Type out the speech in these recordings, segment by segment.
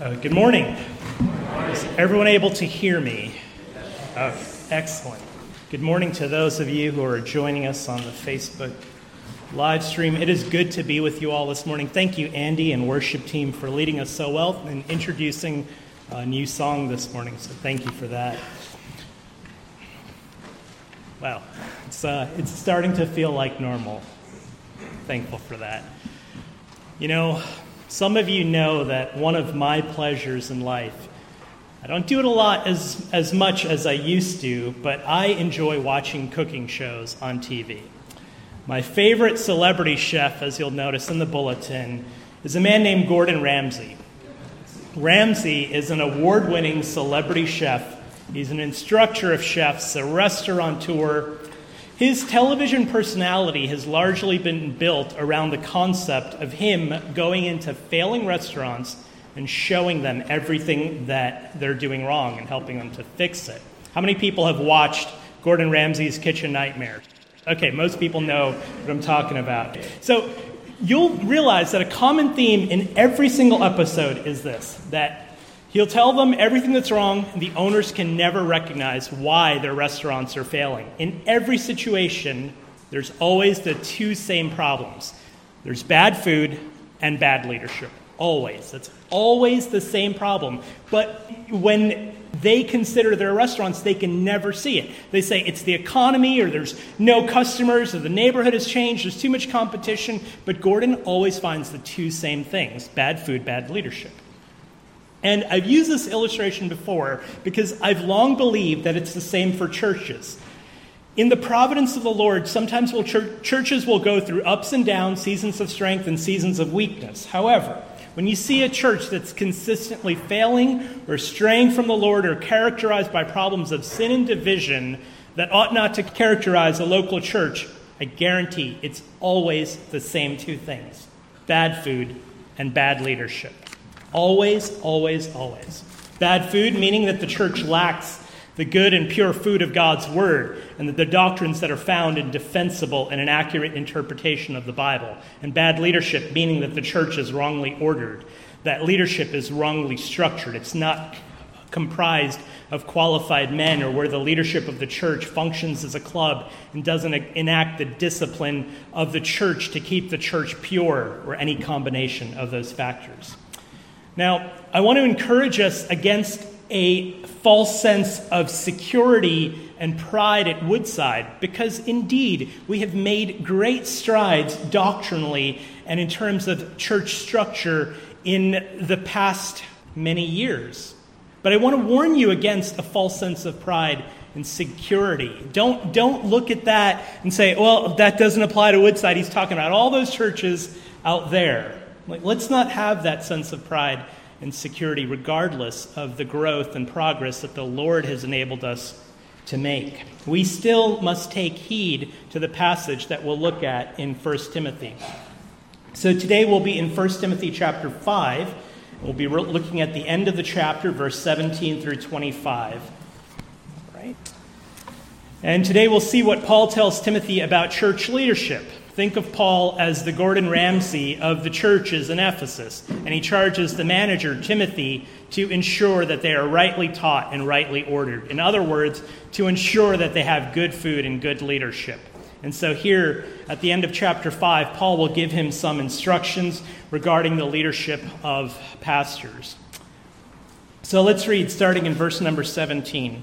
Uh, good morning. Is everyone able to hear me? Uh, excellent. Good morning to those of you who are joining us on the Facebook live stream. It is good to be with you all this morning. Thank you, Andy and worship team, for leading us so well and introducing a new song this morning. So thank you for that. Wow, it's, uh, it's starting to feel like normal. Thankful for that. You know, some of you know that one of my pleasures in life, I don't do it a lot as, as much as I used to, but I enjoy watching cooking shows on TV. My favorite celebrity chef, as you'll notice in the bulletin, is a man named Gordon Ramsay. Ramsay is an award winning celebrity chef. He's an instructor of chefs, a restaurateur, his television personality has largely been built around the concept of him going into failing restaurants and showing them everything that they're doing wrong and helping them to fix it. How many people have watched Gordon Ramsay's Kitchen Nightmares? Okay, most people know what I'm talking about. So you'll realize that a common theme in every single episode is this that He'll tell them everything that's wrong, and the owners can never recognize why their restaurants are failing. In every situation, there's always the two same problems there's bad food and bad leadership. Always. That's always the same problem. But when they consider their restaurants, they can never see it. They say it's the economy, or there's no customers, or the neighborhood has changed, there's too much competition. But Gordon always finds the two same things bad food, bad leadership. And I've used this illustration before because I've long believed that it's the same for churches. In the providence of the Lord, sometimes we'll ch- churches will go through ups and downs, seasons of strength and seasons of weakness. However, when you see a church that's consistently failing or straying from the Lord or characterized by problems of sin and division that ought not to characterize a local church, I guarantee it's always the same two things bad food and bad leadership. Always, always, always. Bad food, meaning that the church lacks the good and pure food of God's Word, and the doctrines that are found in defensible and an accurate interpretation of the Bible. And bad leadership, meaning that the church is wrongly ordered, that leadership is wrongly structured. It's not comprised of qualified men, or where the leadership of the church functions as a club and doesn't enact the discipline of the church to keep the church pure, or any combination of those factors. Now, I want to encourage us against a false sense of security and pride at Woodside because indeed we have made great strides doctrinally and in terms of church structure in the past many years. But I want to warn you against a false sense of pride and security. Don't, don't look at that and say, well, that doesn't apply to Woodside. He's talking about all those churches out there. Like, let's not have that sense of pride and security, regardless of the growth and progress that the Lord has enabled us to make. We still must take heed to the passage that we'll look at in 1 Timothy. So today we'll be in 1 Timothy chapter 5. We'll be looking at the end of the chapter, verse 17 through 25. Right? And today we'll see what Paul tells Timothy about church leadership. Think of Paul as the Gordon Ramsay of the churches in Ephesus, and he charges the manager, Timothy, to ensure that they are rightly taught and rightly ordered. In other words, to ensure that they have good food and good leadership. And so, here at the end of chapter 5, Paul will give him some instructions regarding the leadership of pastors. So, let's read starting in verse number 17.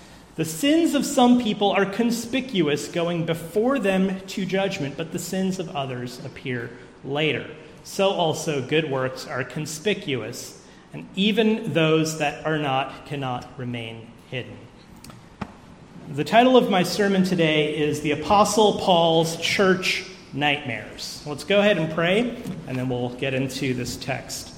The sins of some people are conspicuous, going before them to judgment, but the sins of others appear later. So also good works are conspicuous, and even those that are not cannot remain hidden. The title of my sermon today is The Apostle Paul's Church Nightmares. Let's go ahead and pray, and then we'll get into this text.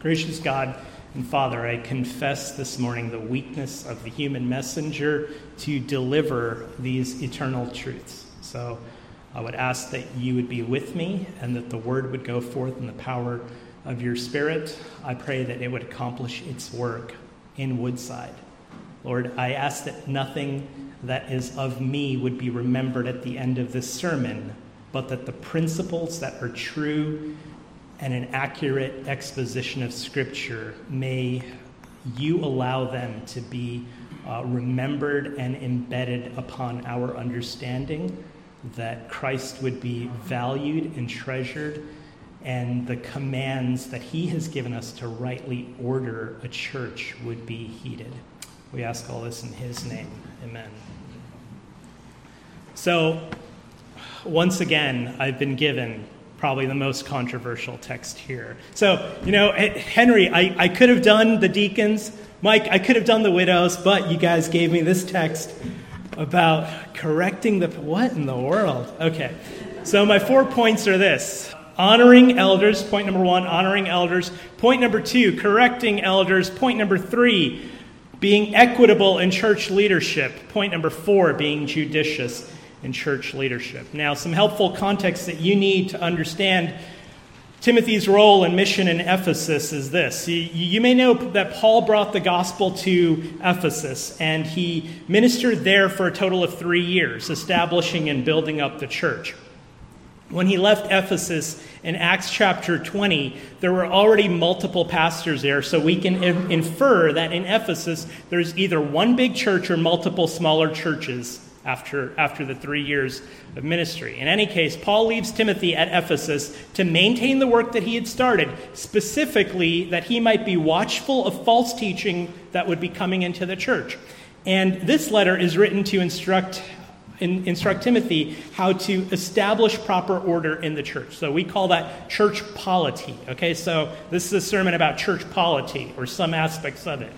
Gracious God, and Father, I confess this morning the weakness of the human messenger to deliver these eternal truths. So I would ask that you would be with me and that the word would go forth in the power of your Spirit. I pray that it would accomplish its work in Woodside. Lord, I ask that nothing that is of me would be remembered at the end of this sermon, but that the principles that are true and an accurate exposition of Scripture, may you allow them to be uh, remembered and embedded upon our understanding, that Christ would be valued and treasured, and the commands that He has given us to rightly order a church would be heeded. We ask all this in His name. Amen. So, once again, I've been given probably the most controversial text here. So, you know, eh, Henry, I, I could have done the deacons. Mike, I could have done the widows, but you guys gave me this text about correcting the. What in the world? Okay. So, my four points are this honoring elders, point number one, honoring elders. Point number two, correcting elders. Point number three, being equitable in church leadership. Point number four, being judicious in church leadership. Now, some helpful context that you need to understand Timothy's role and mission in Ephesus is this. You may know that Paul brought the gospel to Ephesus, and he ministered there for a total of three years, establishing and building up the church. When he left Ephesus in Acts chapter 20, there were already multiple pastors there, so we can infer that in Ephesus there's either one big church or multiple smaller churches after, after the three years of ministry. In any case, Paul leaves Timothy at Ephesus to maintain the work that he had started, specifically that he might be watchful of false teaching that would be coming into the church. And this letter is written to instruct in, instruct Timothy how to establish proper order in the church. So we call that church polity. Okay, so this is a sermon about church polity or some aspects of it.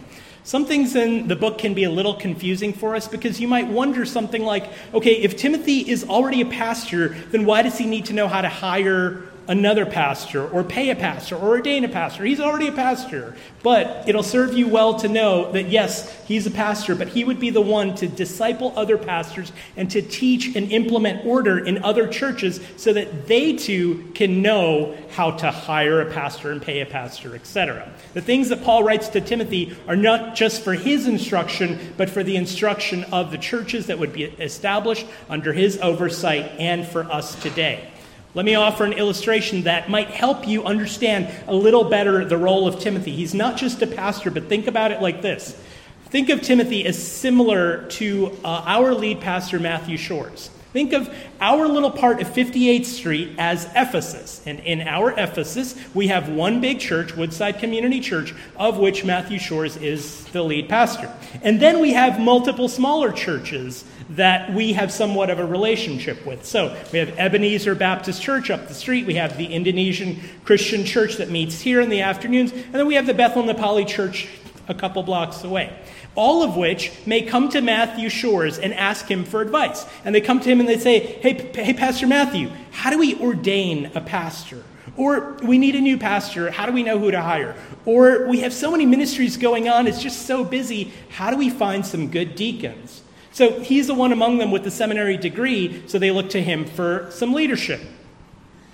Some things in the book can be a little confusing for us because you might wonder something like okay, if Timothy is already a pastor, then why does he need to know how to hire another pastor or pay a pastor or ordain a pastor. He's already a pastor. But it'll serve you well to know that yes, he's a pastor, but he would be the one to disciple other pastors and to teach and implement order in other churches so that they too can know how to hire a pastor and pay a pastor, etc. The things that Paul writes to Timothy are not just for his instruction, but for the instruction of the churches that would be established under his oversight and for us today. Let me offer an illustration that might help you understand a little better the role of Timothy. He's not just a pastor, but think about it like this. Think of Timothy as similar to uh, our lead pastor, Matthew Shores. Think of our little part of 58th Street as Ephesus. And in our Ephesus, we have one big church, Woodside Community Church, of which Matthew Shores is the lead pastor. And then we have multiple smaller churches that we have somewhat of a relationship with. So we have Ebenezer Baptist Church up the street. We have the Indonesian Christian Church that meets here in the afternoons. And then we have the Bethel Nepali Church a couple blocks away all of which may come to Matthew Shores and ask him for advice. And they come to him and they say, Hey, hey Pastor Matthew, how do we ordain a pastor? Or we need a new pastor. How do we know who to hire? Or we have so many ministries going on, it's just so busy. How do we find some good deacons? So he's the one among them with the seminary degree, so they look to him for some leadership.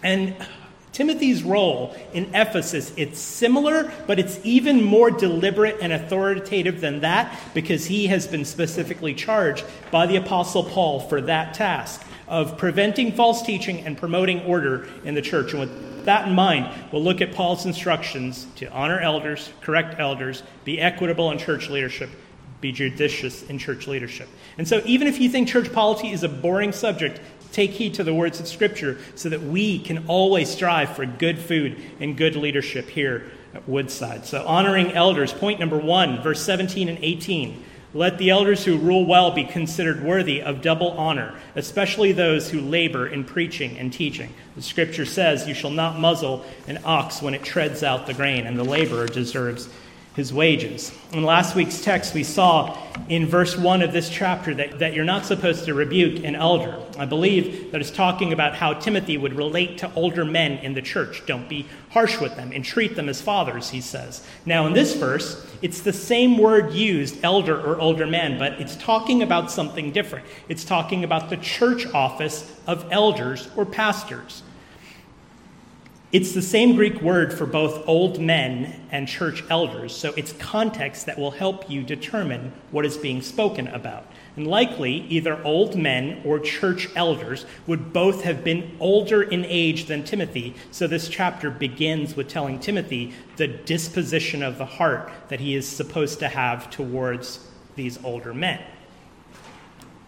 And Timothy's role in Ephesus, it's similar, but it's even more deliberate and authoritative than that because he has been specifically charged by the Apostle Paul for that task of preventing false teaching and promoting order in the church. And with that in mind, we'll look at Paul's instructions to honor elders, correct elders, be equitable in church leadership, be judicious in church leadership. And so, even if you think church polity is a boring subject, Take heed to the words of Scripture so that we can always strive for good food and good leadership here at Woodside. So, honoring elders, point number one, verse 17 and 18. Let the elders who rule well be considered worthy of double honor, especially those who labor in preaching and teaching. The scripture says, You shall not muzzle an ox when it treads out the grain, and the laborer deserves his wages. In last week's text, we saw in verse 1 of this chapter that, that you're not supposed to rebuke an elder. I believe that it's talking about how Timothy would relate to older men in the church. Don't be harsh with them and treat them as fathers, he says. Now, in this verse, it's the same word used, elder or older man, but it's talking about something different. It's talking about the church office of elders or pastors. It's the same Greek word for both old men and church elders, so it's context that will help you determine what is being spoken about. And likely, either old men or church elders would both have been older in age than Timothy, so this chapter begins with telling Timothy the disposition of the heart that he is supposed to have towards these older men.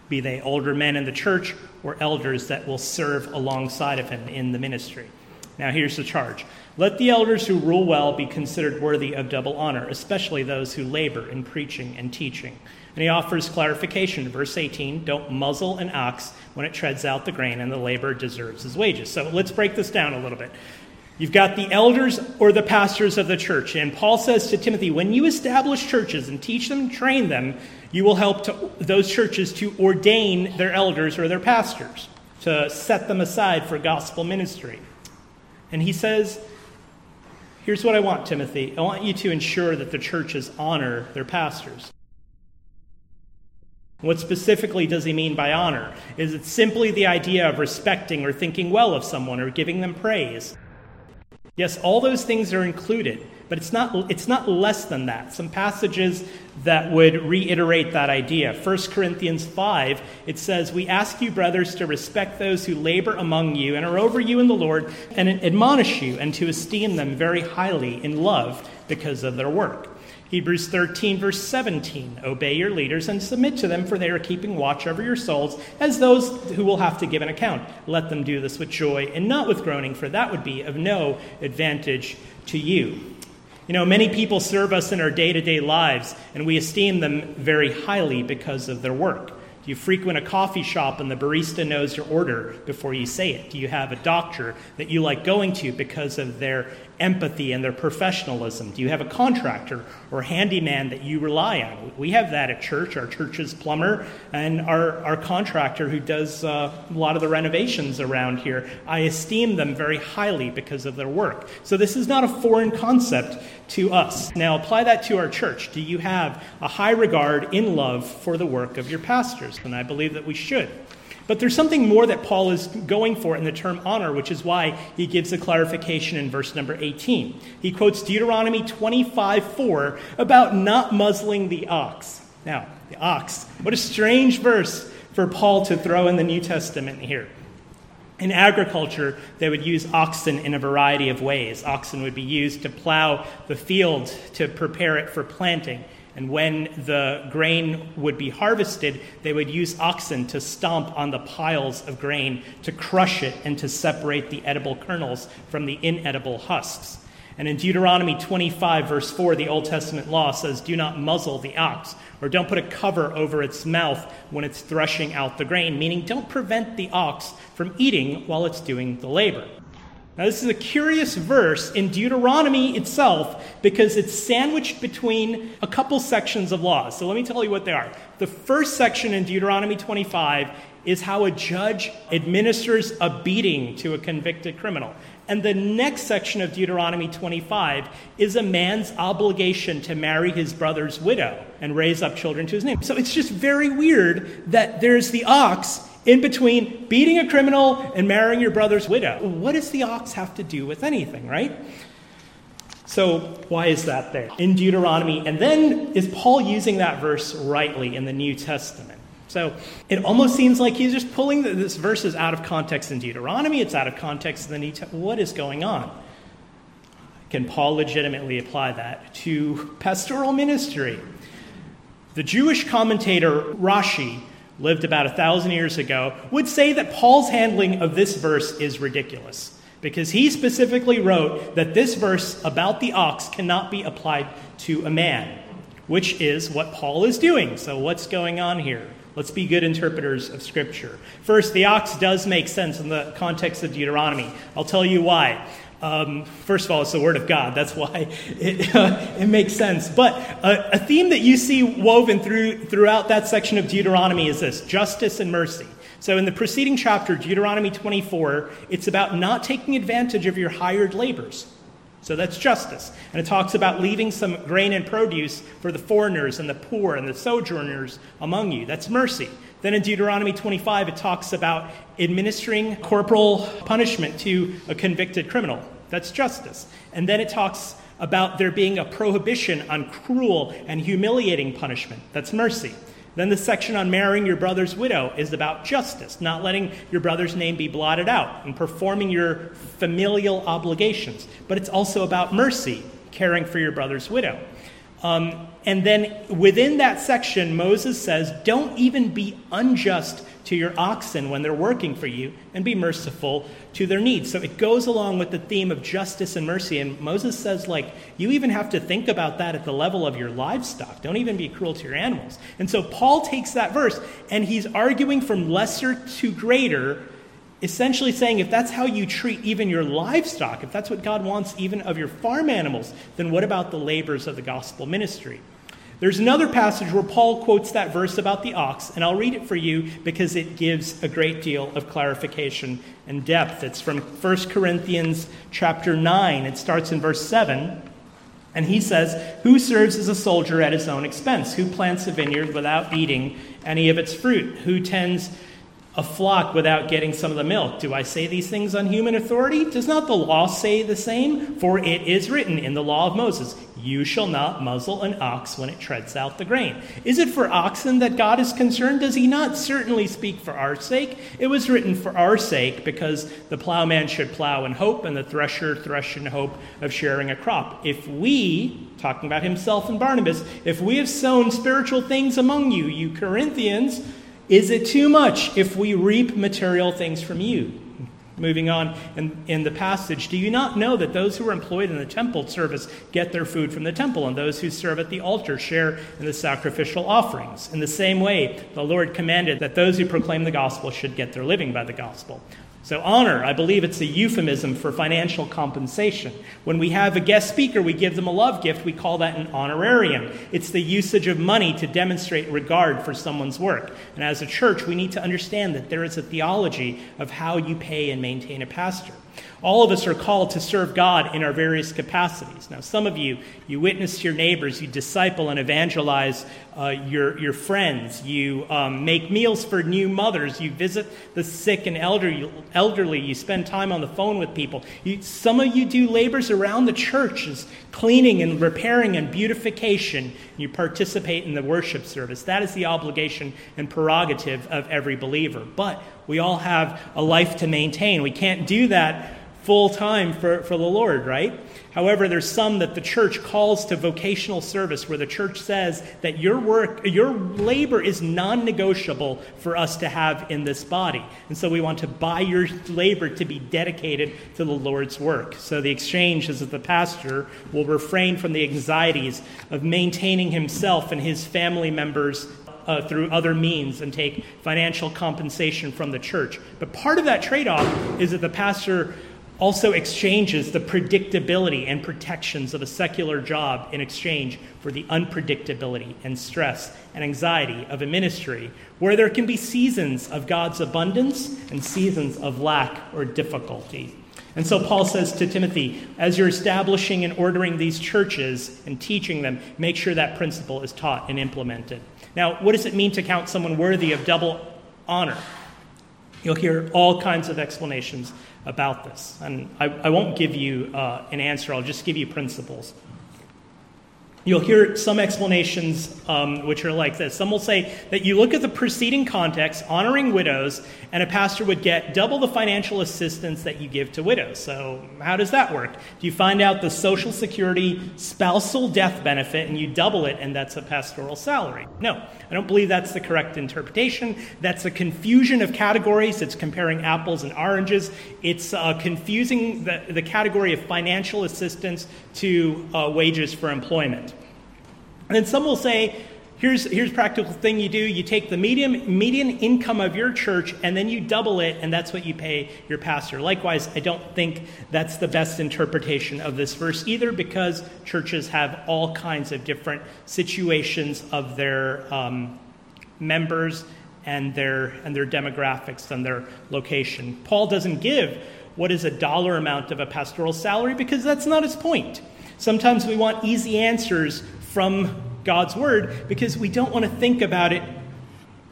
Be they older men in the church or elders that will serve alongside of him in the ministry. Now, here's the charge Let the elders who rule well be considered worthy of double honor, especially those who labor in preaching and teaching. And he offers clarification. Verse 18 Don't muzzle an ox when it treads out the grain, and the laborer deserves his wages. So let's break this down a little bit. You've got the elders or the pastors of the church. And Paul says to Timothy, when you establish churches and teach them, train them, you will help to, those churches to ordain their elders or their pastors, to set them aside for gospel ministry. And he says, Here's what I want, Timothy. I want you to ensure that the churches honor their pastors. What specifically does he mean by honor? Is it simply the idea of respecting or thinking well of someone or giving them praise? Yes, all those things are included. But it's not, it's not less than that. Some passages that would reiterate that idea. 1 Corinthians 5, it says, We ask you, brothers, to respect those who labor among you and are over you in the Lord, and admonish you, and to esteem them very highly in love because of their work. Hebrews 13, verse 17 Obey your leaders and submit to them, for they are keeping watch over your souls as those who will have to give an account. Let them do this with joy and not with groaning, for that would be of no advantage to you. You know, many people serve us in our day to day lives, and we esteem them very highly because of their work. Do you frequent a coffee shop and the barista knows your order before you say it? Do you have a doctor that you like going to because of their empathy and their professionalism? Do you have a contractor or handyman that you rely on? We have that at church, our church's plumber and our, our contractor who does uh, a lot of the renovations around here. I esteem them very highly because of their work. So this is not a foreign concept to us. Now apply that to our church. Do you have a high regard in love for the work of your pastors? And I believe that we should. But there's something more that Paul is going for in the term honor, which is why he gives a clarification in verse number 18. He quotes Deuteronomy 25 4 about not muzzling the ox. Now, the ox, what a strange verse for Paul to throw in the New Testament here. In agriculture, they would use oxen in a variety of ways. Oxen would be used to plow the field to prepare it for planting. And when the grain would be harvested, they would use oxen to stomp on the piles of grain to crush it and to separate the edible kernels from the inedible husks. And in Deuteronomy 25, verse 4, the Old Testament law says, Do not muzzle the ox, or don't put a cover over its mouth when it's threshing out the grain, meaning don't prevent the ox from eating while it's doing the labor. Now, this is a curious verse in Deuteronomy itself because it's sandwiched between a couple sections of laws. So let me tell you what they are. The first section in Deuteronomy 25 is how a judge administers a beating to a convicted criminal. And the next section of Deuteronomy 25 is a man's obligation to marry his brother's widow and raise up children to his name. So it's just very weird that there's the ox in between beating a criminal and marrying your brother's widow. What does the ox have to do with anything, right? So, why is that there in Deuteronomy? And then is Paul using that verse rightly in the New Testament? So, it almost seems like he's just pulling the, this verse is out of context in Deuteronomy, it's out of context in the New Testament. What is going on? Can Paul legitimately apply that to pastoral ministry? The Jewish commentator Rashi lived about a thousand years ago, would say that Paul's handling of this verse is ridiculous. because he specifically wrote that this verse about the ox cannot be applied to a man, which is what Paul is doing. So, what's going on here? Let's be good interpreters of Scripture. First, the ox does make sense in the context of Deuteronomy. I'll tell you why. Um, first of all, it's the Word of God. That's why it, uh, it makes sense. But a, a theme that you see woven through, throughout that section of Deuteronomy is this justice and mercy. So, in the preceding chapter, Deuteronomy 24, it's about not taking advantage of your hired labors. So, that's justice. And it talks about leaving some grain and produce for the foreigners and the poor and the sojourners among you. That's mercy. Then in Deuteronomy 25, it talks about administering corporal punishment to a convicted criminal. That's justice. And then it talks about there being a prohibition on cruel and humiliating punishment. That's mercy. Then the section on marrying your brother's widow is about justice, not letting your brother's name be blotted out and performing your familial obligations. But it's also about mercy, caring for your brother's widow. Um, and then within that section, Moses says, Don't even be unjust to your oxen when they're working for you, and be merciful to their needs. So it goes along with the theme of justice and mercy. And Moses says, like, you even have to think about that at the level of your livestock. Don't even be cruel to your animals. And so Paul takes that verse and he's arguing from lesser to greater essentially saying if that's how you treat even your livestock, if that's what God wants even of your farm animals, then what about the labors of the gospel ministry? There's another passage where Paul quotes that verse about the ox, and I'll read it for you because it gives a great deal of clarification and depth. It's from 1 Corinthians chapter 9. It starts in verse 7. And he says, Who serves as a soldier at his own expense? Who plants a vineyard without eating any of its fruit? Who tends a flock without getting some of the milk. Do I say these things on human authority? Does not the law say the same? For it is written in the law of Moses, You shall not muzzle an ox when it treads out the grain. Is it for oxen that God is concerned? Does he not certainly speak for our sake? It was written for our sake, because the plowman should plow in hope, and the thresher thresh in hope of sharing a crop. If we, talking about himself and Barnabas, if we have sown spiritual things among you, you Corinthians, is it too much if we reap material things from you? Moving on in, in, the passage, do you not know that those who are employed in the temple service get their food from the temple, and those who serve at the altar share in the sacrificial offerings? In the same way, the Lord commanded that those who proclaim the gospel should get their living by the gospel. So, honor, I believe it's a euphemism for financial compensation. When we have a guest speaker, we give them a love gift, we call that an honorarium. It's the usage of money to demonstrate regard for someone's work. And as a church, we need to understand that there is a theology of how you pay and maintain a pastor. All of us are called to serve God in our various capacities. Now, some of you, you witness your neighbors, you disciple and evangelize uh, your, your friends, you um, make meals for new mothers, you visit the sick and elderly, elderly you spend time on the phone with people. You, some of you do labors around the churches, cleaning and repairing and beautification. You participate in the worship service. That is the obligation and prerogative of every believer. But we all have a life to maintain. We can't do that full time for, for the Lord, right? However, there's some that the church calls to vocational service where the church says that your work, your labor is non negotiable for us to have in this body. And so we want to buy your labor to be dedicated to the Lord's work. So the exchange is that the pastor will refrain from the anxieties of maintaining himself and his family members uh, through other means and take financial compensation from the church. But part of that trade off is that the pastor also exchanges the predictability and protections of a secular job in exchange for the unpredictability and stress and anxiety of a ministry where there can be seasons of God's abundance and seasons of lack or difficulty. And so Paul says to Timothy, as you're establishing and ordering these churches and teaching them, make sure that principle is taught and implemented. Now, what does it mean to count someone worthy of double honor? You'll hear all kinds of explanations about this. And I, I won't give you uh, an answer, I'll just give you principles. You'll hear some explanations um, which are like this. Some will say that you look at the preceding context, honoring widows, and a pastor would get double the financial assistance that you give to widows. So, how does that work? Do you find out the Social Security spousal death benefit and you double it, and that's a pastoral salary? No, I don't believe that's the correct interpretation. That's a confusion of categories. It's comparing apples and oranges. It's uh, confusing the, the category of financial assistance to uh, wages for employment. And then some will say, here's here's practical thing you do. You take the median median income of your church and then you double it and that's what you pay your pastor. Likewise i don't think that's the best interpretation of this verse either because churches have all kinds of different situations of their um, members and their and their demographics and their location. Paul doesn't give what is a dollar amount of a pastoral salary because that's not his point. Sometimes we want easy answers from God's word because we don't want to think about it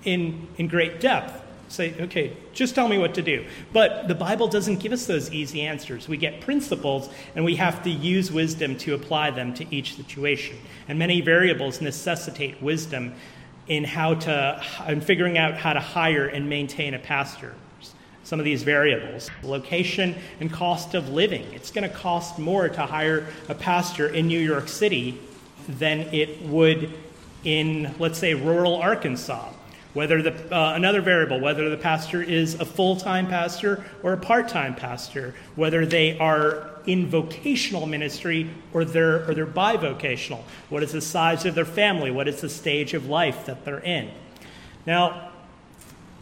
in, in great depth. Say, okay, just tell me what to do. But the Bible doesn't give us those easy answers. We get principles, and we have to use wisdom to apply them to each situation. And many variables necessitate wisdom in how to in figuring out how to hire and maintain a pastor. Some of these variables location and cost of living. It's going to cost more to hire a pastor in New York City than it would in, let's say, rural Arkansas. Whether the, uh, another variable, whether the pastor is a full time pastor or a part time pastor, whether they are in vocational ministry or they're, or they're bivocational. What is the size of their family? What is the stage of life that they're in? Now,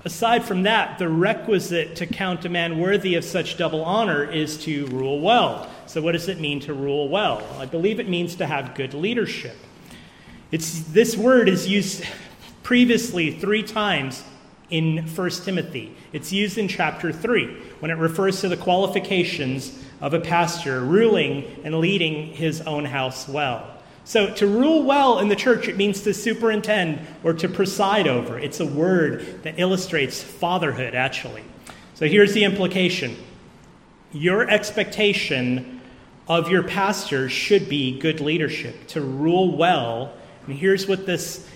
aside from that, the requisite to count a man worthy of such double honor is to rule well. So, what does it mean to rule well? I believe it means to have good leadership. It's, this word is used previously three times in 1 Timothy. It's used in chapter 3 when it refers to the qualifications of a pastor ruling and leading his own house well. So, to rule well in the church, it means to superintend or to preside over. It's a word that illustrates fatherhood, actually. So, here's the implication your expectation of your pastor should be good leadership, to rule well. And here's what this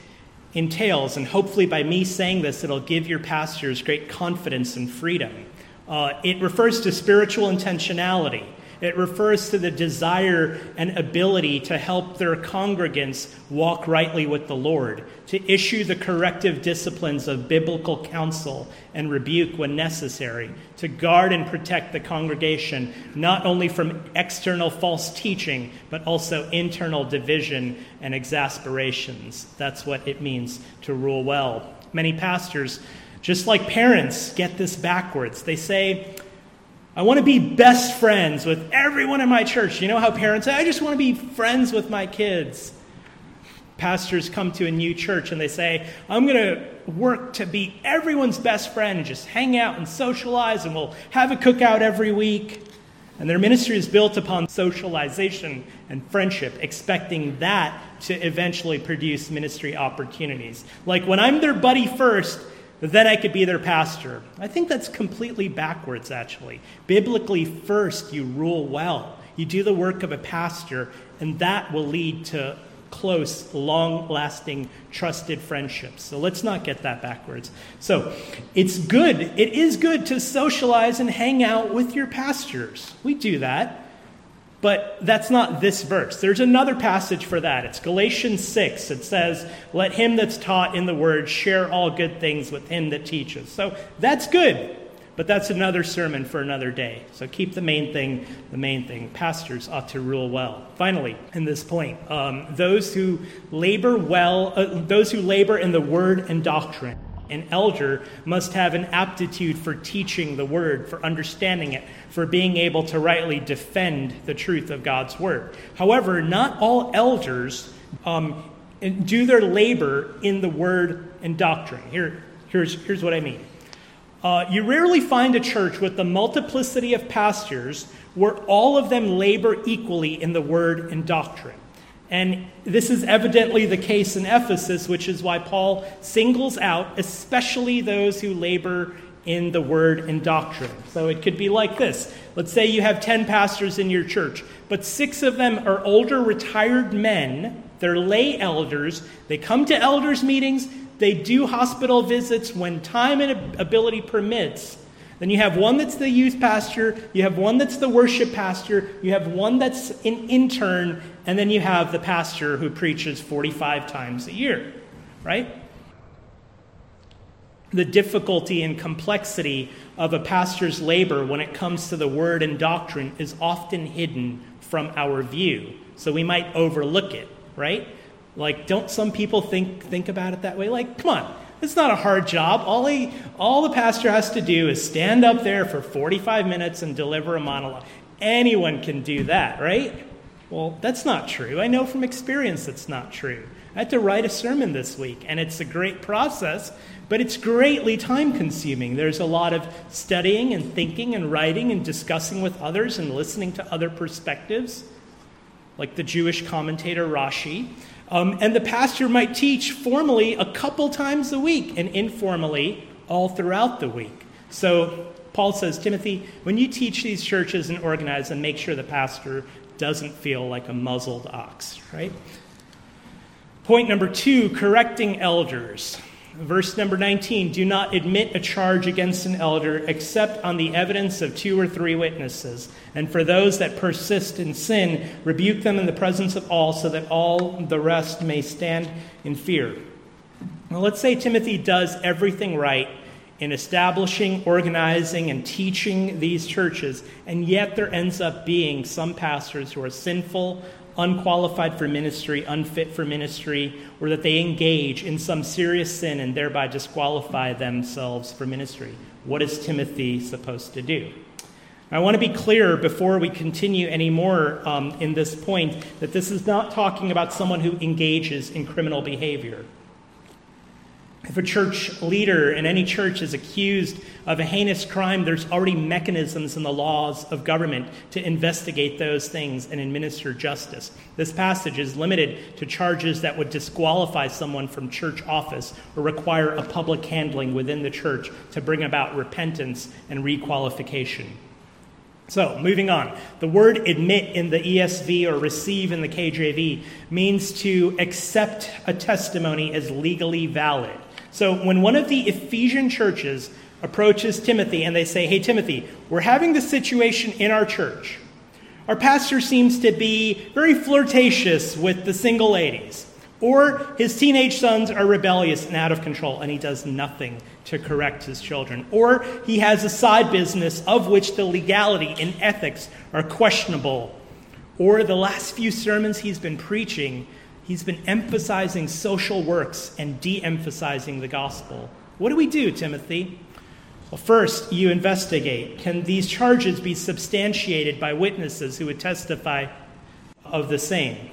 entails, and hopefully by me saying this, it'll give your pastors great confidence and freedom. Uh, it refers to spiritual intentionality. It refers to the desire and ability to help their congregants walk rightly with the Lord, to issue the corrective disciplines of biblical counsel and rebuke when necessary, to guard and protect the congregation not only from external false teaching, but also internal division and exasperations. That's what it means to rule well. Many pastors, just like parents, get this backwards. They say, I want to be best friends with everyone in my church. You know how parents say, I just want to be friends with my kids. Pastors come to a new church and they say, I'm going to work to be everyone's best friend and just hang out and socialize, and we'll have a cookout every week. And their ministry is built upon socialization and friendship, expecting that to eventually produce ministry opportunities. Like when I'm their buddy first, then I could be their pastor. I think that's completely backwards, actually. Biblically, first, you rule well. You do the work of a pastor, and that will lead to close, long lasting, trusted friendships. So let's not get that backwards. So it's good, it is good to socialize and hang out with your pastors. We do that. But that's not this verse. There's another passage for that. It's Galatians 6. It says, Let him that's taught in the word share all good things with him that teaches. So that's good, but that's another sermon for another day. So keep the main thing the main thing. Pastors ought to rule well. Finally, in this point, um, those who labor well, uh, those who labor in the word and doctrine an elder must have an aptitude for teaching the word, for understanding it, for being able to rightly defend the truth of God's word. However, not all elders um, do their labor in the word and doctrine. Here, here's, here's what I mean. Uh, you rarely find a church with the multiplicity of pastors where all of them labor equally in the word and doctrine. And this is evidently the case in Ephesus, which is why Paul singles out especially those who labor in the word and doctrine. So it could be like this. Let's say you have 10 pastors in your church, but six of them are older retired men They're lay elders. They come to elders' meetings. They do hospital visits when time and ability permits. Then you have one that's the youth pastor, you have one that's the worship pastor, you have one that's an intern, and then you have the pastor who preaches 45 times a year, right? The difficulty and complexity of a pastor's labor when it comes to the word and doctrine is often hidden from our view. So we might overlook it, right? Like, don't some people think, think about it that way? Like, come on, it's not a hard job. All, he, all the pastor has to do is stand up there for 45 minutes and deliver a monologue. Anyone can do that, right? Well, that's not true. I know from experience that's not true. I had to write a sermon this week, and it's a great process, but it's greatly time consuming. There's a lot of studying and thinking and writing and discussing with others and listening to other perspectives, like the Jewish commentator Rashi. Um, and the pastor might teach formally a couple times a week and informally all throughout the week. So Paul says, Timothy, when you teach these churches and organize them, make sure the pastor doesn't feel like a muzzled ox, right? Point number two correcting elders. Verse number 19 do not admit a charge against an elder except on the evidence of two or three witnesses. And for those that persist in sin, rebuke them in the presence of all, so that all the rest may stand in fear. Well, let's say Timothy does everything right in establishing, organizing, and teaching these churches, and yet there ends up being some pastors who are sinful, unqualified for ministry, unfit for ministry, or that they engage in some serious sin and thereby disqualify themselves for ministry. What is Timothy supposed to do? I want to be clear before we continue anymore um, in this point that this is not talking about someone who engages in criminal behavior. If a church leader in any church is accused of a heinous crime, there's already mechanisms in the laws of government to investigate those things and administer justice. This passage is limited to charges that would disqualify someone from church office or require a public handling within the church to bring about repentance and requalification. So, moving on. The word admit in the ESV or receive in the KJV means to accept a testimony as legally valid. So when one of the Ephesian churches approaches Timothy and they say, Hey, Timothy, we're having this situation in our church. Our pastor seems to be very flirtatious with the single ladies, or his teenage sons are rebellious and out of control, and he does nothing to correct his children. Or he has a side business of which the legality and ethics are questionable. Or the last few sermons he's been preaching He's been emphasizing social works and de emphasizing the gospel. What do we do, Timothy? Well, first, you investigate. Can these charges be substantiated by witnesses who would testify of the same?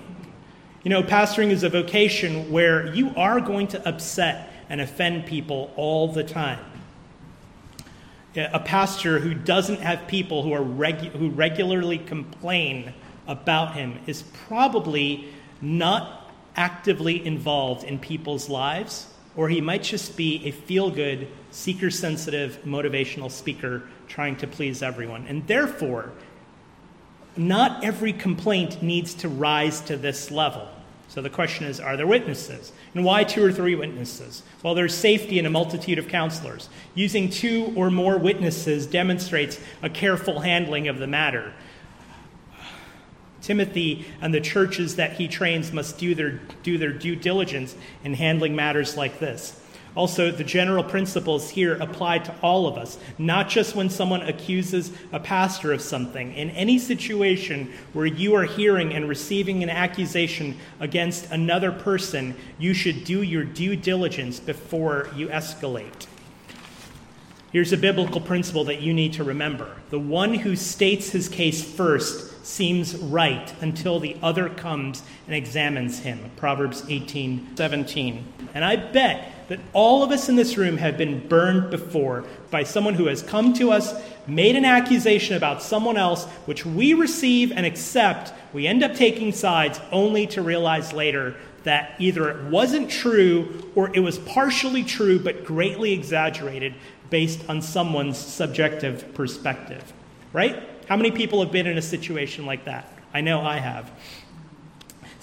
You know, pastoring is a vocation where you are going to upset and offend people all the time. A pastor who doesn't have people who, are regu- who regularly complain about him is probably not actively involved in people's lives, or he might just be a feel good, seeker sensitive, motivational speaker trying to please everyone. And therefore, not every complaint needs to rise to this level. So the question is are there witnesses? And why two or three witnesses? Well, there's safety in a multitude of counselors. Using two or more witnesses demonstrates a careful handling of the matter. Timothy and the churches that he trains must do their, do their due diligence in handling matters like this. Also, the general principles here apply to all of us, not just when someone accuses a pastor of something. In any situation where you are hearing and receiving an accusation against another person, you should do your due diligence before you escalate. Here's a biblical principle that you need to remember the one who states his case first seems right until the other comes and examines him. Proverbs 18 17. And I bet that all of us in this room have been burned before by someone who has come to us, made an accusation about someone else, which we receive and accept. We end up taking sides only to realize later that either it wasn't true or it was partially true but greatly exaggerated based on someone's subjective perspective. Right? How many people have been in a situation like that? I know I have.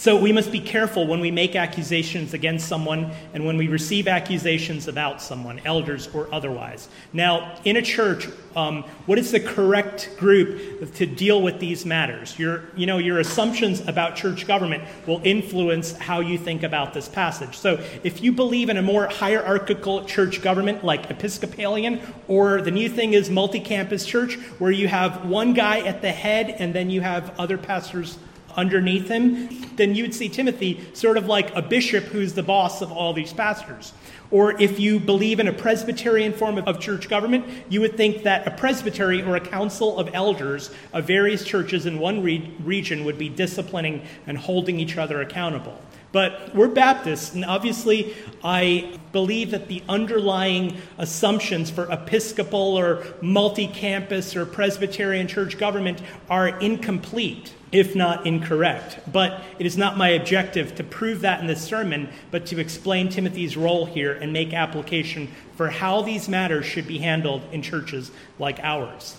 So we must be careful when we make accusations against someone and when we receive accusations about someone, elders or otherwise. Now, in a church, um, what is the correct group to deal with these matters? Your, you know, your assumptions about church government will influence how you think about this passage. So if you believe in a more hierarchical church government like Episcopalian, or the new thing is multi campus church, where you have one guy at the head and then you have other pastors underneath him, then you would see Timothy sort of like a bishop who's the boss of all these pastors. Or if you believe in a Presbyterian form of church government, you would think that a presbytery or a council of elders of various churches in one re- region would be disciplining and holding each other accountable. But we're Baptists, and obviously, I believe that the underlying assumptions for Episcopal or multi campus or Presbyterian church government are incomplete if not incorrect. But it is not my objective to prove that in this sermon, but to explain Timothy's role here and make application for how these matters should be handled in churches like ours.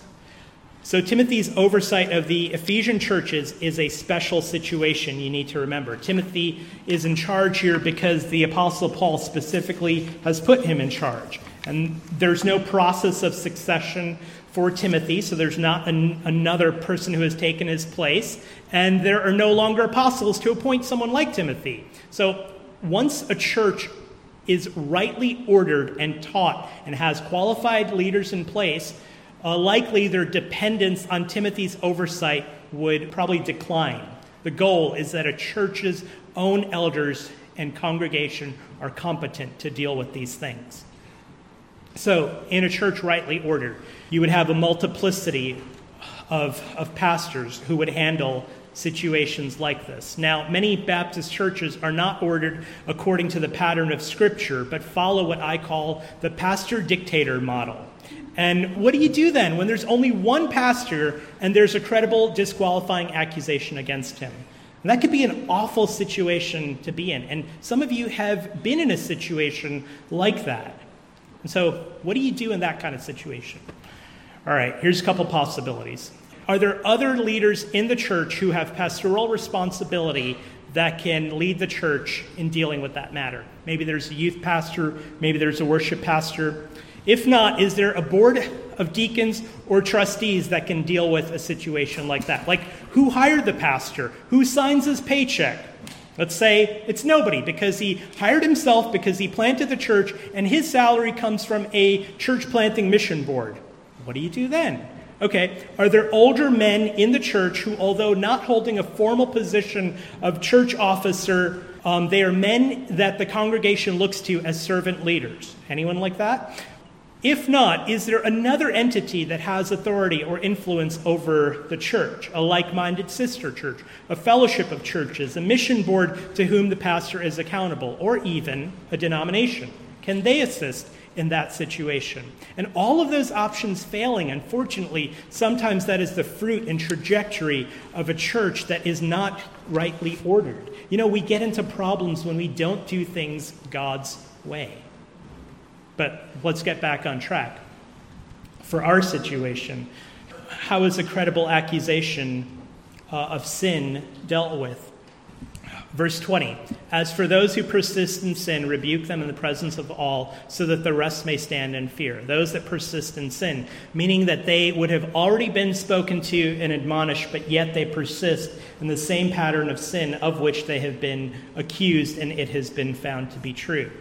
So, Timothy's oversight of the Ephesian churches is a special situation you need to remember. Timothy is in charge here because the Apostle Paul specifically has put him in charge. And there's no process of succession for Timothy, so there's not an, another person who has taken his place, and there are no longer apostles to appoint someone like Timothy. So once a church is rightly ordered and taught and has qualified leaders in place, uh, likely their dependence on Timothy's oversight would probably decline. The goal is that a church's own elders and congregation are competent to deal with these things. So, in a church rightly ordered, you would have a multiplicity of, of pastors who would handle situations like this. Now, many Baptist churches are not ordered according to the pattern of Scripture, but follow what I call the pastor dictator model. And what do you do then when there's only one pastor and there's a credible disqualifying accusation against him? And that could be an awful situation to be in. And some of you have been in a situation like that. And so, what do you do in that kind of situation? All right, here's a couple possibilities. Are there other leaders in the church who have pastoral responsibility that can lead the church in dealing with that matter? Maybe there's a youth pastor, maybe there's a worship pastor. If not, is there a board of deacons or trustees that can deal with a situation like that? Like, who hired the pastor? Who signs his paycheck? Let's say it's nobody because he hired himself because he planted the church and his salary comes from a church planting mission board. What do you do then? Okay, are there older men in the church who, although not holding a formal position of church officer, um, they are men that the congregation looks to as servant leaders? Anyone like that? If not, is there another entity that has authority or influence over the church? A like minded sister church, a fellowship of churches, a mission board to whom the pastor is accountable, or even a denomination? Can they assist in that situation? And all of those options failing, unfortunately, sometimes that is the fruit and trajectory of a church that is not rightly ordered. You know, we get into problems when we don't do things God's way. But let's get back on track. For our situation, how is a credible accusation uh, of sin dealt with? Verse 20 As for those who persist in sin, rebuke them in the presence of all, so that the rest may stand in fear. Those that persist in sin, meaning that they would have already been spoken to and admonished, but yet they persist in the same pattern of sin of which they have been accused, and it has been found to be true.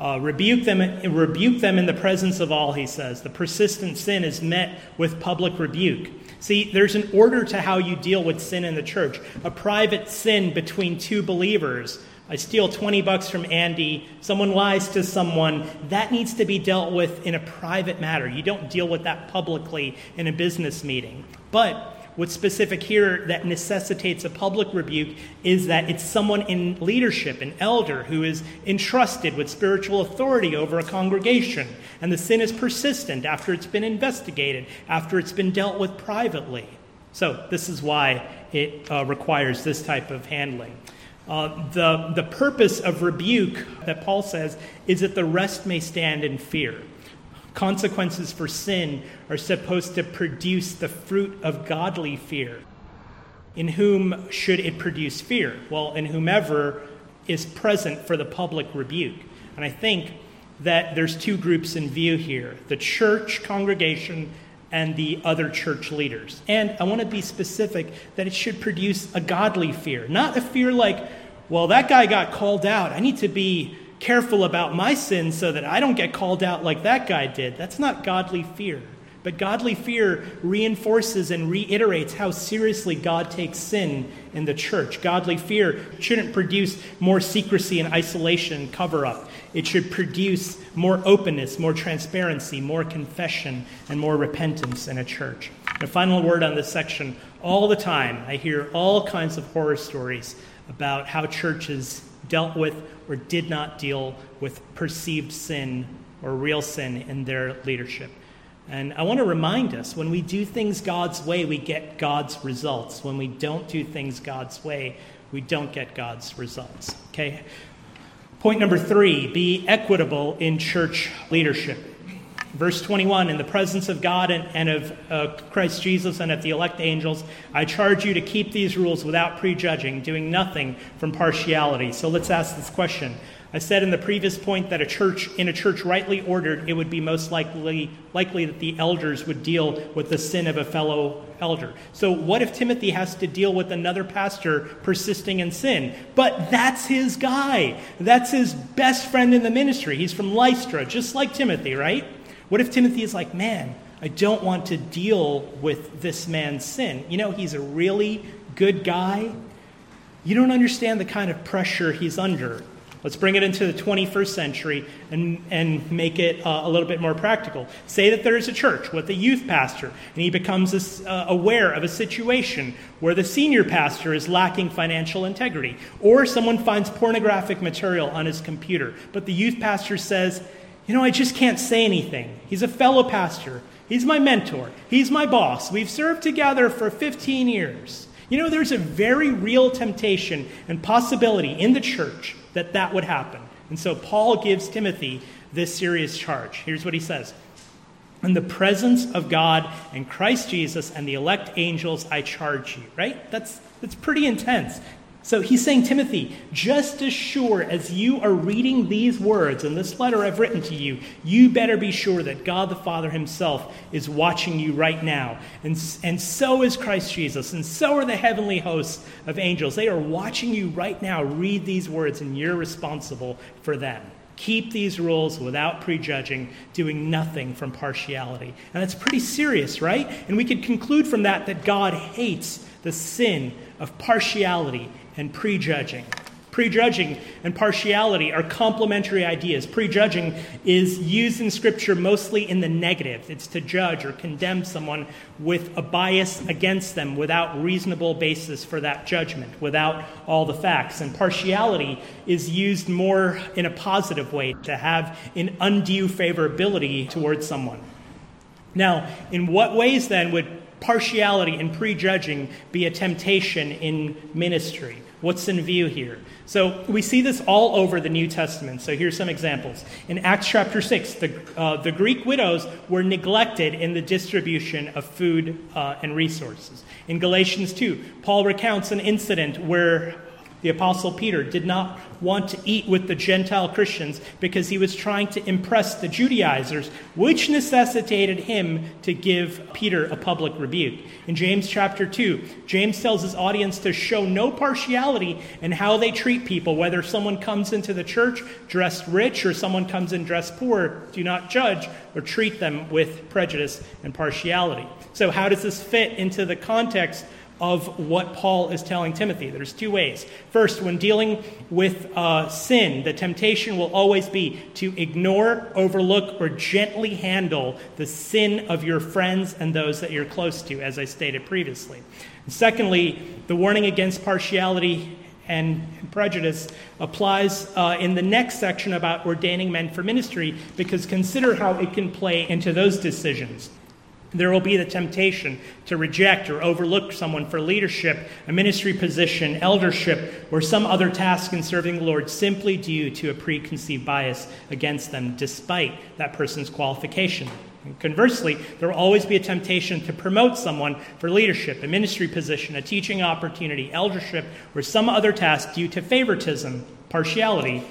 Uh, rebuke them, rebuke them in the presence of all, he says. The persistent sin is met with public rebuke. See, there's an order to how you deal with sin in the church. A private sin between two believers. I steal 20 bucks from Andy, someone lies to someone. That needs to be dealt with in a private matter. You don't deal with that publicly in a business meeting. But What's specific here that necessitates a public rebuke is that it's someone in leadership, an elder, who is entrusted with spiritual authority over a congregation. And the sin is persistent after it's been investigated, after it's been dealt with privately. So, this is why it uh, requires this type of handling. Uh, the, the purpose of rebuke that Paul says is that the rest may stand in fear. Consequences for sin are supposed to produce the fruit of godly fear. In whom should it produce fear? Well, in whomever is present for the public rebuke. And I think that there's two groups in view here the church congregation and the other church leaders. And I want to be specific that it should produce a godly fear, not a fear like, well, that guy got called out. I need to be careful about my sins so that I don't get called out like that guy did. That's not godly fear. But godly fear reinforces and reiterates how seriously God takes sin in the church. Godly fear shouldn't produce more secrecy and isolation cover up. It should produce more openness, more transparency, more confession, and more repentance in a church. A final word on this section. All the time, I hear all kinds of horror stories about how churches dealt with or did not deal with perceived sin or real sin in their leadership. And I want to remind us when we do things God's way, we get God's results. When we don't do things God's way, we don't get God's results. Okay? Point number three be equitable in church leadership. Verse 21 In the presence of God and, and of uh, Christ Jesus and of the elect angels, I charge you to keep these rules without prejudging, doing nothing from partiality. So let's ask this question I said in the previous point that a church, in a church rightly ordered, it would be most likely, likely that the elders would deal with the sin of a fellow elder. So, what if Timothy has to deal with another pastor persisting in sin? But that's his guy. That's his best friend in the ministry. He's from Lystra, just like Timothy, right? What if Timothy is like, man, I don't want to deal with this man's sin? You know, he's a really good guy. You don't understand the kind of pressure he's under. Let's bring it into the 21st century and, and make it uh, a little bit more practical. Say that there is a church with a youth pastor, and he becomes uh, aware of a situation where the senior pastor is lacking financial integrity, or someone finds pornographic material on his computer, but the youth pastor says, You know, I just can't say anything. He's a fellow pastor, he's my mentor, he's my boss. We've served together for 15 years. You know, there's a very real temptation and possibility in the church that that would happen. And so Paul gives Timothy this serious charge. Here's what he says In the presence of God and Christ Jesus and the elect angels, I charge you, right? That's, that's pretty intense. So he's saying, Timothy, just as sure as you are reading these words in this letter I've written to you, you better be sure that God the Father himself is watching you right now. And, and so is Christ Jesus, and so are the heavenly hosts of angels. They are watching you right now read these words, and you're responsible for them. Keep these rules without prejudging, doing nothing from partiality. And that's pretty serious, right? And we could conclude from that that God hates the sin of partiality and prejudging. Prejudging and partiality are complementary ideas. Prejudging is used in Scripture mostly in the negative. It's to judge or condemn someone with a bias against them without reasonable basis for that judgment, without all the facts. And partiality is used more in a positive way, to have an undue favorability towards someone. Now, in what ways then would partiality and prejudging be a temptation in ministry? What's in view here? So we see this all over the New Testament. So here's some examples. In Acts chapter 6, the, uh, the Greek widows were neglected in the distribution of food uh, and resources. In Galatians 2, Paul recounts an incident where the Apostle Peter did not want to eat with the Gentile Christians because he was trying to impress the Judaizers, which necessitated him to give Peter a public rebuke. In James chapter 2, James tells his audience to show no partiality in how they treat people, whether someone comes into the church dressed rich or someone comes in dressed poor. Do not judge or treat them with prejudice and partiality. So, how does this fit into the context of what Paul is telling Timothy. There's two ways. First, when dealing with uh, sin, the temptation will always be to ignore, overlook, or gently handle the sin of your friends and those that you're close to, as I stated previously. And secondly, the warning against partiality and prejudice applies uh, in the next section about ordaining men for ministry because consider how it can play into those decisions. There will be the temptation to reject or overlook someone for leadership, a ministry position, eldership, or some other task in serving the Lord simply due to a preconceived bias against them, despite that person's qualification. And conversely, there will always be a temptation to promote someone for leadership, a ministry position, a teaching opportunity, eldership, or some other task due to favoritism, partiality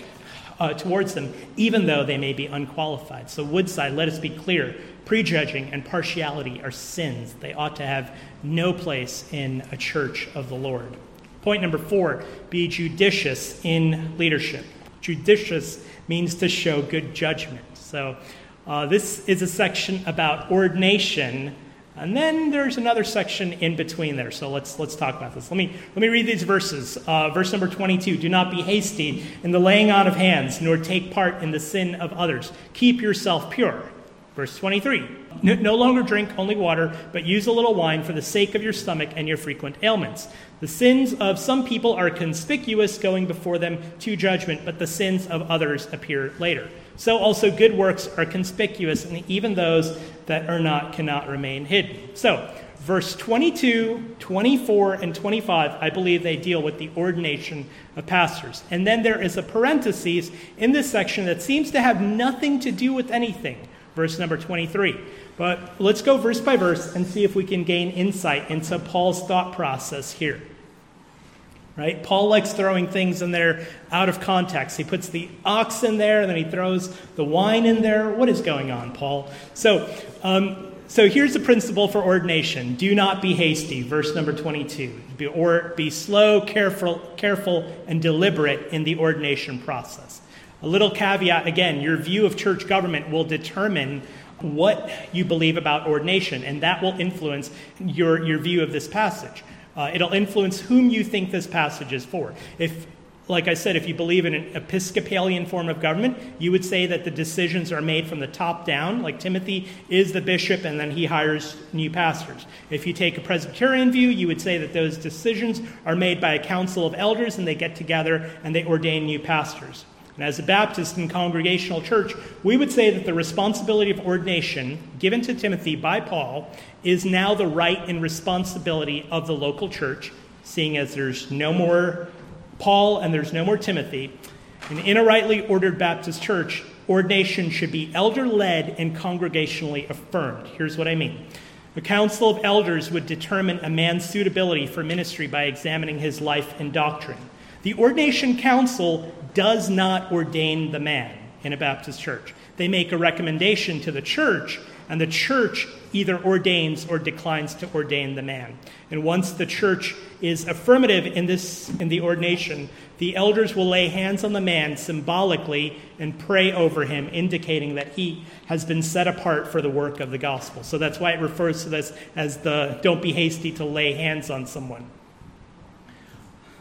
uh, towards them, even though they may be unqualified. So, Woodside, let us be clear prejudging and partiality are sins. They ought to have no place in a church of the Lord. Point number four be judicious in leadership. Judicious means to show good judgment. So, uh, this is a section about ordination, and then there's another section in between there. So let's let's talk about this. Let me let me read these verses. Uh, verse number 22: Do not be hasty in the laying on of hands, nor take part in the sin of others. Keep yourself pure. Verse 23 No longer drink only water, but use a little wine for the sake of your stomach and your frequent ailments. The sins of some people are conspicuous going before them to judgment, but the sins of others appear later. So also good works are conspicuous, and even those that are not cannot remain hidden. So, verse 22, 24, and 25, I believe they deal with the ordination of pastors. And then there is a parenthesis in this section that seems to have nothing to do with anything verse number 23. But let's go verse by verse and see if we can gain insight into Paul's thought process here. Right? Paul likes throwing things in there out of context. He puts the ox in there, and then he throws the wine in there. What is going on, Paul? So, um, so here's the principle for ordination do not be hasty, verse number 22. Be, or be slow, careful, careful, and deliberate in the ordination process. A little caveat again your view of church government will determine what you believe about ordination, and that will influence your, your view of this passage. Uh, it'll influence whom you think this passage is for. If, like I said, if you believe in an Episcopalian form of government, you would say that the decisions are made from the top down, like Timothy is the bishop and then he hires new pastors. If you take a Presbyterian view, you would say that those decisions are made by a council of elders and they get together and they ordain new pastors. And as a Baptist and congregational church, we would say that the responsibility of ordination given to Timothy by Paul is now the right and responsibility of the local church, seeing as there's no more Paul and there's no more Timothy. And in a rightly ordered Baptist church, ordination should be elder led and congregationally affirmed. Here's what I mean. The council of elders would determine a man's suitability for ministry by examining his life and doctrine. The ordination council does not ordain the man in a Baptist church. They make a recommendation to the church, and the church either ordains or declines to ordain the man. And once the church is affirmative in this in the ordination, the elders will lay hands on the man symbolically and pray over him, indicating that he has been set apart for the work of the gospel. So that's why it refers to this as the don't be hasty to lay hands on someone.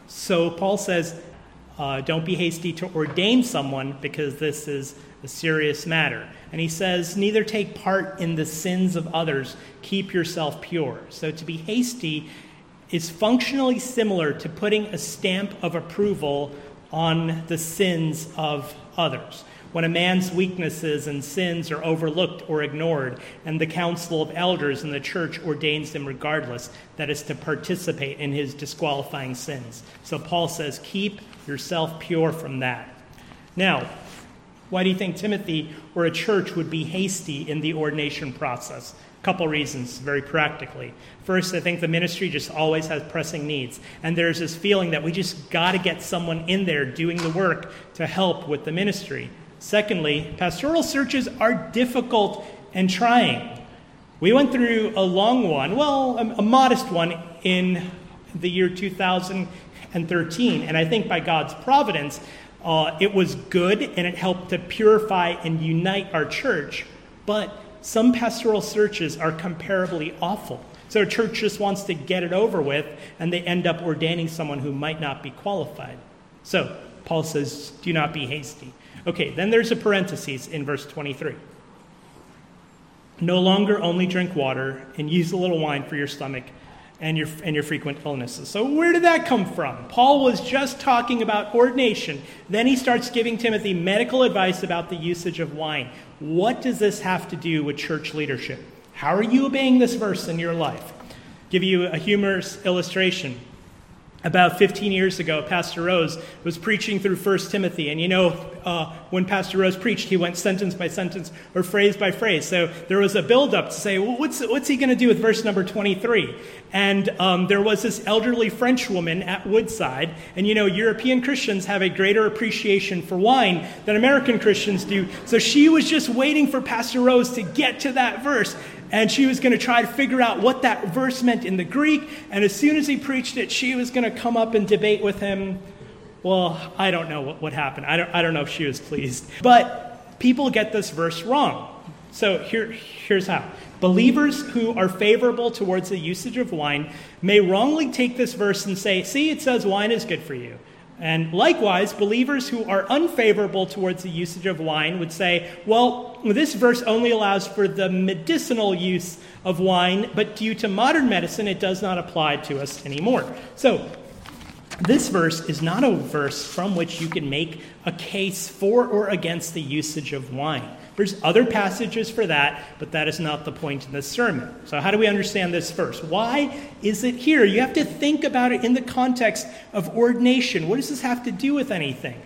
So Paul says uh, don't be hasty to ordain someone because this is a serious matter. And he says, neither take part in the sins of others, keep yourself pure. So to be hasty is functionally similar to putting a stamp of approval on the sins of others. When a man's weaknesses and sins are overlooked or ignored, and the council of elders in the church ordains him regardless, that is to participate in his disqualifying sins. So Paul says, keep yourself pure from that. Now, why do you think Timothy or a church would be hasty in the ordination process? A couple reasons, very practically. First, I think the ministry just always has pressing needs. And there's this feeling that we just got to get someone in there doing the work to help with the ministry. Secondly, pastoral searches are difficult and trying. We went through a long one, well, a, modest one in the year 2013, and 13. And I think by God's providence, uh, it was good and it helped to purify and unite our church. But some pastoral searches are comparably awful. So a church just wants to get it over with, and they end up ordaining someone who might not be qualified. So Paul says, do not be hasty. Okay, then there's a parenthesis in verse 23. No longer only drink water and use a little wine for your stomach and your, and your frequent illnesses. So, where did that come from? Paul was just talking about ordination. Then he starts giving Timothy medical advice about the usage of wine. What does this have to do with church leadership? How are you obeying this verse in your life? Give you a humorous illustration. About 15 years ago, Pastor Rose was preaching through 1 Timothy. And you know, uh, when Pastor Rose preached, he went sentence by sentence or phrase by phrase. So there was a buildup to say, well, what's, what's he going to do with verse number 23? And um, there was this elderly French woman at Woodside. And you know, European Christians have a greater appreciation for wine than American Christians do. So she was just waiting for Pastor Rose to get to that verse and she was going to try to figure out what that verse meant in the Greek. And as soon as he preached it, she was going to come up and debate with him. Well, I don't know what, what happened. I don't, I don't know if she was pleased. But people get this verse wrong. So here, here's how. Believers who are favorable towards the usage of wine may wrongly take this verse and say, see, it says wine is good for you. And likewise, believers who are unfavorable towards the usage of wine would say, well, this verse only allows for the medicinal use of wine, but due to modern medicine, it does not apply to us anymore. So, this verse is not a verse from which you can make a case for or against the usage of wine. There's other passages for that, but that is not the point in this sermon. So, how do we understand this verse? Why is it here? You have to think about it in the context of ordination. What does this have to do with anything?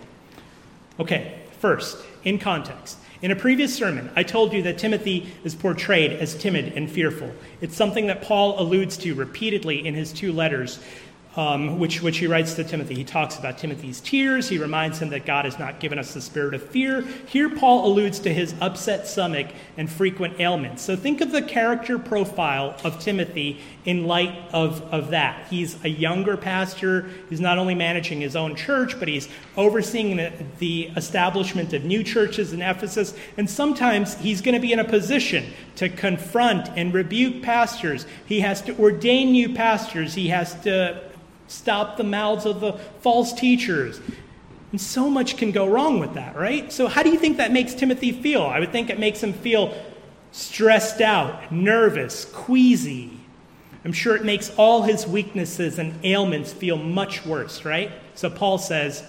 Okay, first, in context. In a previous sermon, I told you that Timothy is portrayed as timid and fearful. It's something that Paul alludes to repeatedly in his two letters um, which, which he writes to Timothy. He talks about Timothy's tears. He reminds him that God has not given us the spirit of fear. Here, Paul alludes to his upset stomach and frequent ailments. So think of the character profile of Timothy in light of, of that. He's a younger pastor. He's not only managing his own church, but he's overseeing the, the establishment of new churches in Ephesus. And sometimes he's going to be in a position to confront and rebuke pastors. He has to ordain new pastors. He has to stop the mouths of the false teachers. And so much can go wrong with that, right? So, how do you think that makes Timothy feel? I would think it makes him feel stressed out, nervous, queasy. I'm sure it makes all his weaknesses and ailments feel much worse, right? So, Paul says,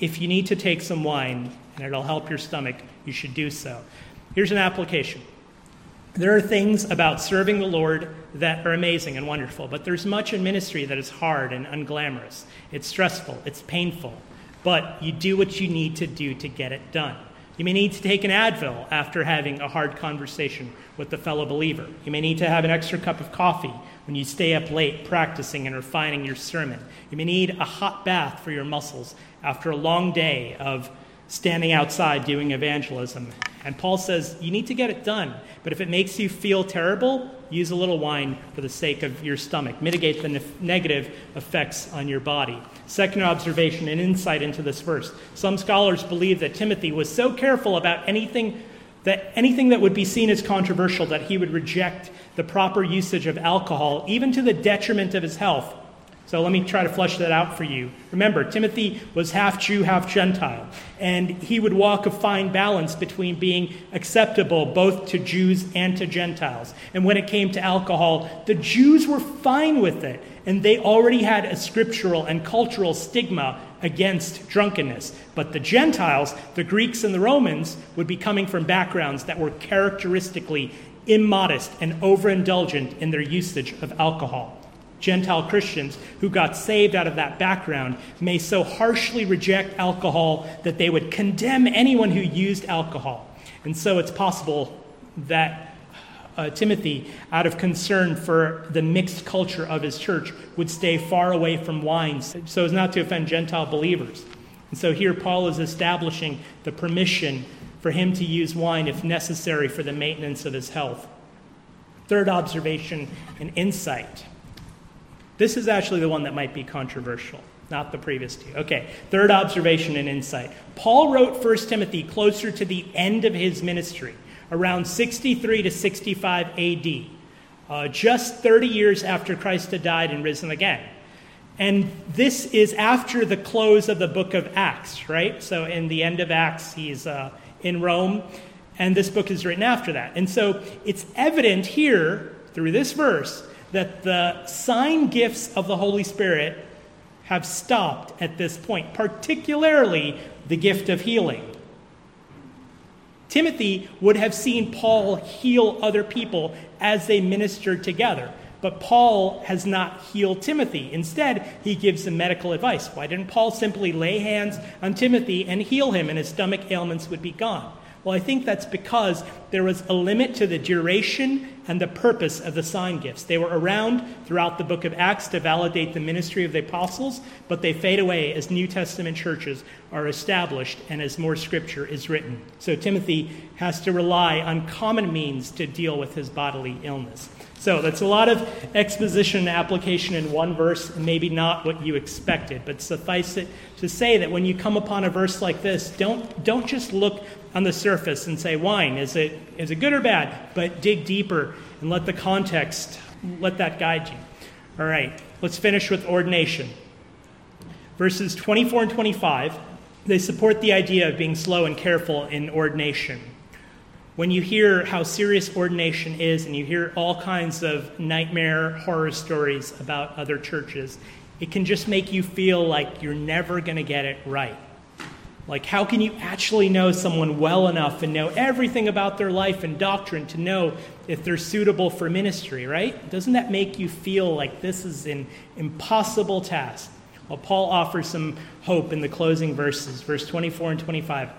if you need to take some wine and it'll help your stomach, you should do so. Here's an application there are things about serving the Lord that are amazing and wonderful, but there's much in ministry that is hard and unglamorous. It's stressful, it's painful, but you do what you need to do to get it done. You may need to take an Advil after having a hard conversation with a fellow believer. You may need to have an extra cup of coffee when you stay up late practicing and refining your sermon. You may need a hot bath for your muscles after a long day of standing outside doing evangelism. And Paul says, you need to get it done. But if it makes you feel terrible, use a little wine for the sake of your stomach. Mitigate the ne- negative effects on your body. Second observation and insight into this verse. Some scholars believe that Timothy was so careful about anything that anything that would be seen as controversial that he would reject the proper usage of alcohol even to the detriment of his health so let me try to flesh that out for you. Remember, Timothy was half Jew, half Gentile, and he would walk a fine balance between being acceptable both to Jews and to Gentiles. And when it came to alcohol, the Jews were fine with it, and they already had a scriptural and cultural stigma against drunkenness. But the Gentiles, the Greeks and the Romans, would be coming from backgrounds that were characteristically immodest and overindulgent in their usage of alcohol. Gentile Christians who got saved out of that background may so harshly reject alcohol that they would condemn anyone who used alcohol. And so it's possible that uh, Timothy, out of concern for the mixed culture of his church, would stay far away from wines so as not to offend Gentile believers. And so here Paul is establishing the permission for him to use wine if necessary for the maintenance of his health. Third observation and insight. This is actually the one that might be controversial, not the previous two. Okay, third observation and insight. Paul wrote 1 Timothy closer to the end of his ministry, around 63 to 65 AD, uh, just 30 years after Christ had died and risen again. And this is after the close of the book of Acts, right? So, in the end of Acts, he's uh, in Rome, and this book is written after that. And so, it's evident here through this verse that the sign gifts of the Holy Spirit have stopped at this point, particularly the gift of healing. Timothy would have seen Paul heal other people as they ministered together. But Paul has not healed Timothy. Instead, he gives him medical advice. Why didn't Paul simply lay hands on Timothy and heal him, and his stomach ailments would be gone? Well, I think that's because there was a limit to the duration and the purpose of the sign gifts. They were around throughout the book of Acts to validate the ministry of the apostles, but they fade away as New Testament churches are established and as more scripture is written. So Timothy has to rely on common means to deal with his bodily illness. So that's a lot of exposition and application in one verse, and maybe not what you expected. But suffice it to say that when you come upon a verse like this, don't, don't just look on the surface and say, wine, is it, is it good or bad? But dig deeper and let the context, let that guide you. All right, let's finish with ordination. Verses 24 and 25, they support the idea of being slow and careful in ordination when you hear how serious ordination is and you hear all kinds of nightmare horror stories about other churches, it can just make you feel like you're never going to get it right. Like, how can you actually know someone well enough and know everything about their life and doctrine to know if they're suitable for ministry, right? Doesn't that make you feel like this is an impossible task? Well, Paul offers some hope in the closing verses, verse 24 and 25.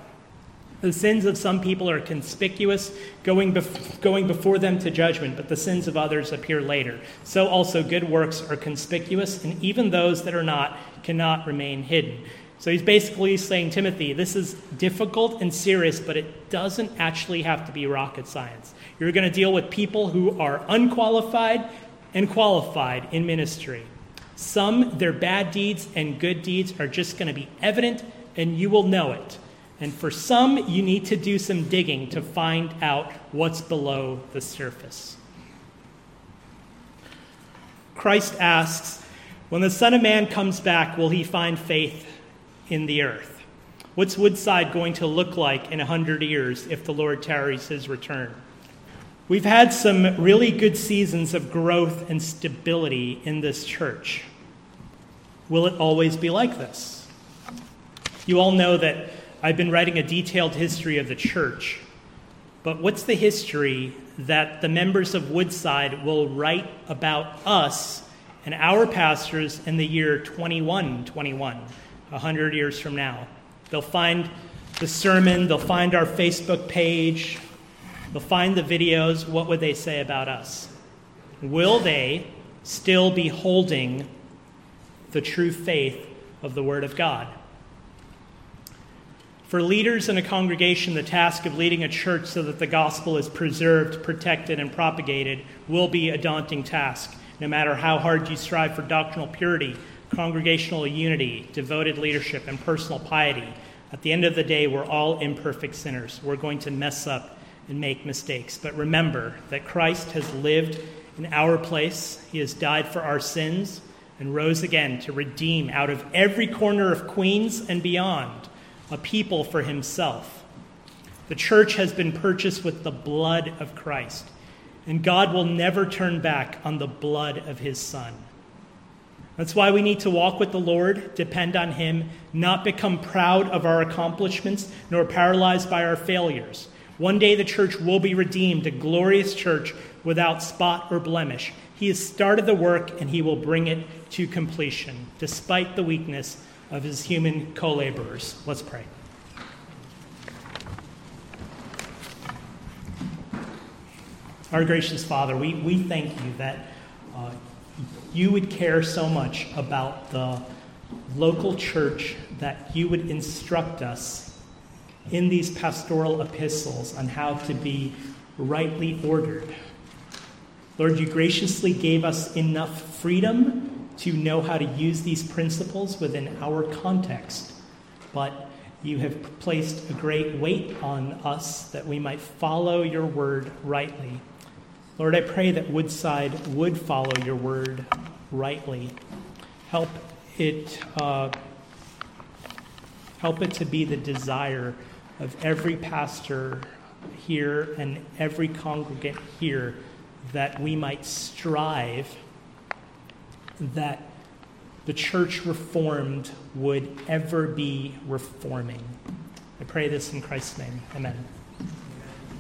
The sins of some people are conspicuous, going, bef- going before them to judgment, but the sins of others appear later. So also good works are conspicuous, and even those that are not cannot remain hidden. So he's basically saying, Timothy, this is difficult and serious, but it doesn't actually have to be rocket science. You're going to deal with people who are unqualified and qualified in ministry. Some, their bad deeds and good deeds are just going to be evident, and you will know it. And for some, you need to do some digging to find out what's below the surface. Christ asks, When the Son of Man comes back, will he find faith in the earth? What's Woodside going to look like in a hundred years if the Lord tarries his return? We've had some really good seasons of growth and stability in this church. Will it always be like this? You all know that I've been writing a detailed history of the church. But what's the history that the members of Woodside will write about us and our pastors in the year 2121, 100 years from now? They'll find the sermon, they'll find our Facebook page, they'll find the videos. What would they say about us? Will they still be holding the true faith of the Word of God? For leaders in a congregation, the task of leading a church so that the gospel is preserved, protected, and propagated will be a daunting task, no matter how hard you strive for doctrinal purity, congregational unity, devoted leadership, and personal piety. At the end of the day, we're all imperfect sinners. We're going to mess up and make mistakes. But remember that Christ has lived in our place, He has died for our sins, and rose again to redeem out of every corner of Queens and beyond a people for himself. The church has been purchased with the blood of Christ, and God will never turn back on the blood of his Son. That's why we need to walk with the Lord, depend on Him, not become proud of our accomplishments, nor paralyzed by our failures. One day the church will be redeemed, a glorious church without spot or blemish. He has started the work and He will bring it to completion, despite the weakness of his human co laborers. Let's pray. Our gracious Father, we, we thank you that uh, you would care so much about the local church that you would instruct us in these pastoral epistles on how to be rightly ordered. Lord, you graciously gave us enough freedom to know how to use these principles within our context. But you have placed a great weight on us that we might follow your word rightly. Lord, I pray that Woodside would follow your word rightly. Help it, uh, help it to be the desire of every pastor here and every congregant here that we might strive that the church reformed would ever be reforming. I pray this in Christ's name. Amen.